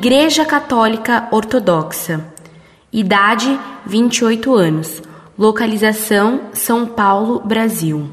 Igreja Católica Ortodoxa. Idade 28 anos. Localização São Paulo, Brasil.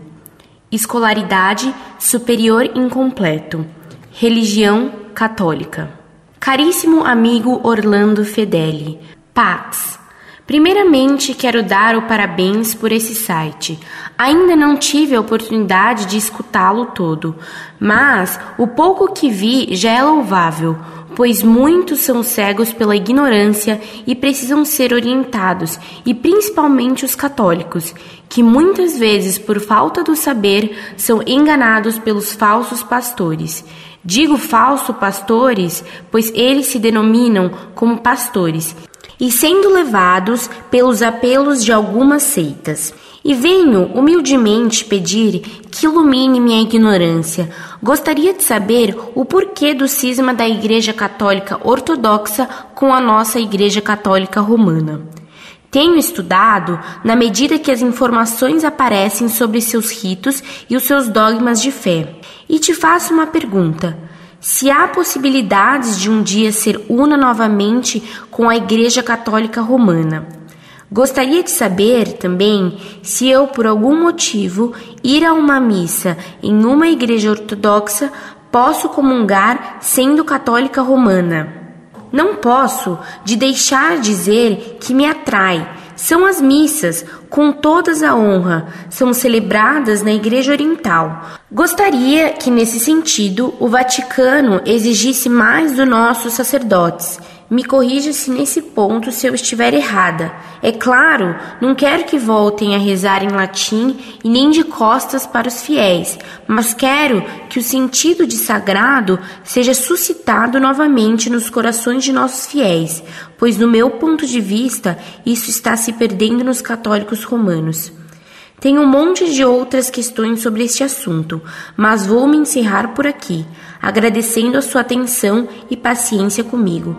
Escolaridade superior incompleto. Religião católica. Caríssimo amigo Orlando Fedeli, Pax. Primeiramente, quero dar o parabéns por esse site. Ainda não tive a oportunidade de escutá-lo todo, mas o pouco que vi já é louvável, pois muitos são cegos pela ignorância e precisam ser orientados, e principalmente os católicos, que muitas vezes, por falta do saber, são enganados pelos falsos pastores. Digo falso pastores, pois eles se denominam como pastores e sendo levados pelos apelos de algumas seitas. E venho humildemente pedir que ilumine minha ignorância. Gostaria de saber o porquê do cisma da Igreja Católica Ortodoxa com a nossa Igreja Católica Romana. Tenho estudado na medida que as informações aparecem sobre seus ritos e os seus dogmas de fé. E te faço uma pergunta: se há possibilidades de um dia ser una novamente com a Igreja Católica Romana. Gostaria de saber também se eu, por algum motivo, ir a uma missa em uma igreja ortodoxa, posso comungar sendo católica romana. Não posso de deixar dizer que me atrai são as missas, com todas a honra, são celebradas na Igreja Oriental. Gostaria que, nesse sentido, o Vaticano exigisse mais dos nossos sacerdotes me corrija se nesse ponto se eu estiver errada. É claro, não quero que voltem a rezar em latim e nem de costas para os fiéis, mas quero que o sentido de sagrado seja suscitado novamente nos corações de nossos fiéis, pois, no meu ponto de vista, isso está se perdendo nos católicos romanos. Tem um monte de outras questões sobre este assunto, mas vou me encerrar por aqui, agradecendo a sua atenção e paciência comigo.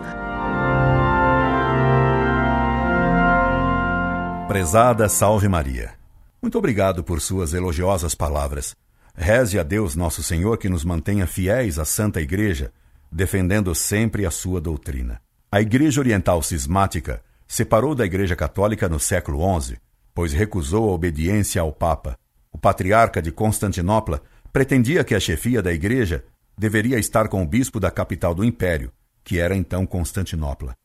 Prezada Salve Maria. Muito obrigado por suas elogiosas palavras. Reze a Deus Nosso Senhor que nos mantenha fiéis à Santa Igreja, defendendo sempre a sua doutrina. A Igreja Oriental Cismática separou da Igreja Católica no século XI, pois recusou a obediência ao Papa. O patriarca de Constantinopla pretendia que a chefia da Igreja deveria estar com o bispo da capital do Império, que era então Constantinopla.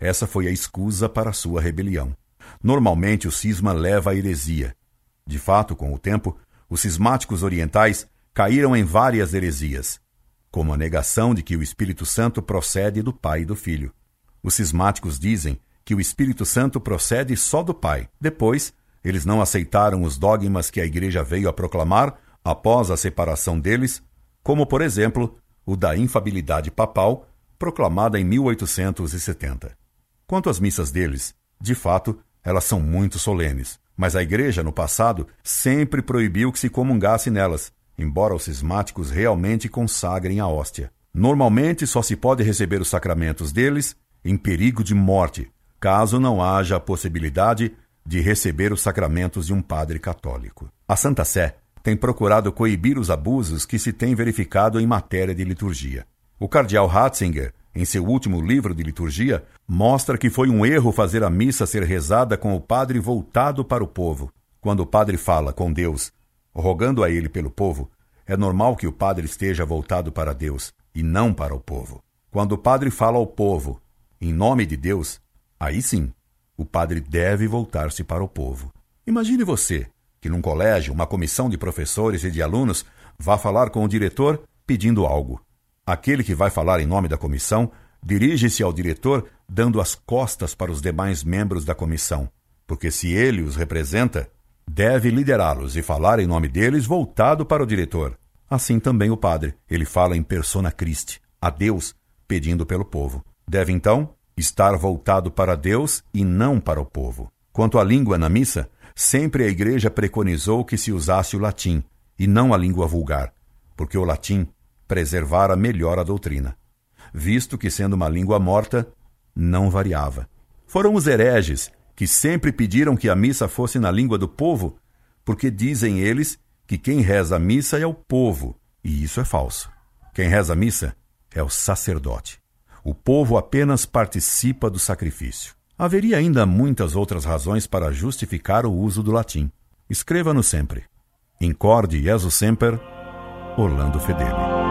Essa foi a escusa para sua rebelião. Normalmente o cisma leva à heresia. De fato, com o tempo, os cismáticos orientais caíram em várias heresias, como a negação de que o Espírito Santo procede do Pai e do Filho. Os cismáticos dizem que o Espírito Santo procede só do Pai. Depois, eles não aceitaram os dogmas que a Igreja veio a proclamar após a separação deles, como, por exemplo, o da infabilidade papal, proclamada em 1870. Quanto às missas deles, de fato, elas são muito solenes, mas a Igreja, no passado, sempre proibiu que se comungasse nelas, embora os cismáticos realmente consagrem a hóstia. Normalmente só se pode receber os sacramentos deles em perigo de morte, caso não haja a possibilidade de receber os sacramentos de um padre católico. A Santa Sé tem procurado coibir os abusos que se têm verificado em matéria de liturgia. O cardeal Ratzinger em seu último livro de liturgia, mostra que foi um erro fazer a missa ser rezada com o padre voltado para o povo. Quando o padre fala com Deus, rogando a ele pelo povo, é normal que o padre esteja voltado para Deus e não para o povo. Quando o padre fala ao povo, em nome de Deus, aí sim, o padre deve voltar-se para o povo. Imagine você que num colégio, uma comissão de professores e de alunos vá falar com o diretor pedindo algo. Aquele que vai falar em nome da comissão dirige-se ao diretor dando as costas para os demais membros da comissão, porque se ele os representa, deve liderá-los e falar em nome deles voltado para o diretor. Assim também o padre, ele fala em persona Christi, a Deus, pedindo pelo povo. Deve então estar voltado para Deus e não para o povo. Quanto à língua na missa, sempre a Igreja preconizou que se usasse o latim e não a língua vulgar, porque o latim preservara melhor a doutrina, visto que, sendo uma língua morta, não variava. Foram os hereges que sempre pediram que a missa fosse na língua do povo, porque dizem eles que quem reza a missa é o povo, e isso é falso. Quem reza a missa é o sacerdote. O povo apenas participa do sacrifício. Haveria ainda muitas outras razões para justificar o uso do latim. Escreva-no sempre. Incorde Jesus Semper, Orlando Fedeli.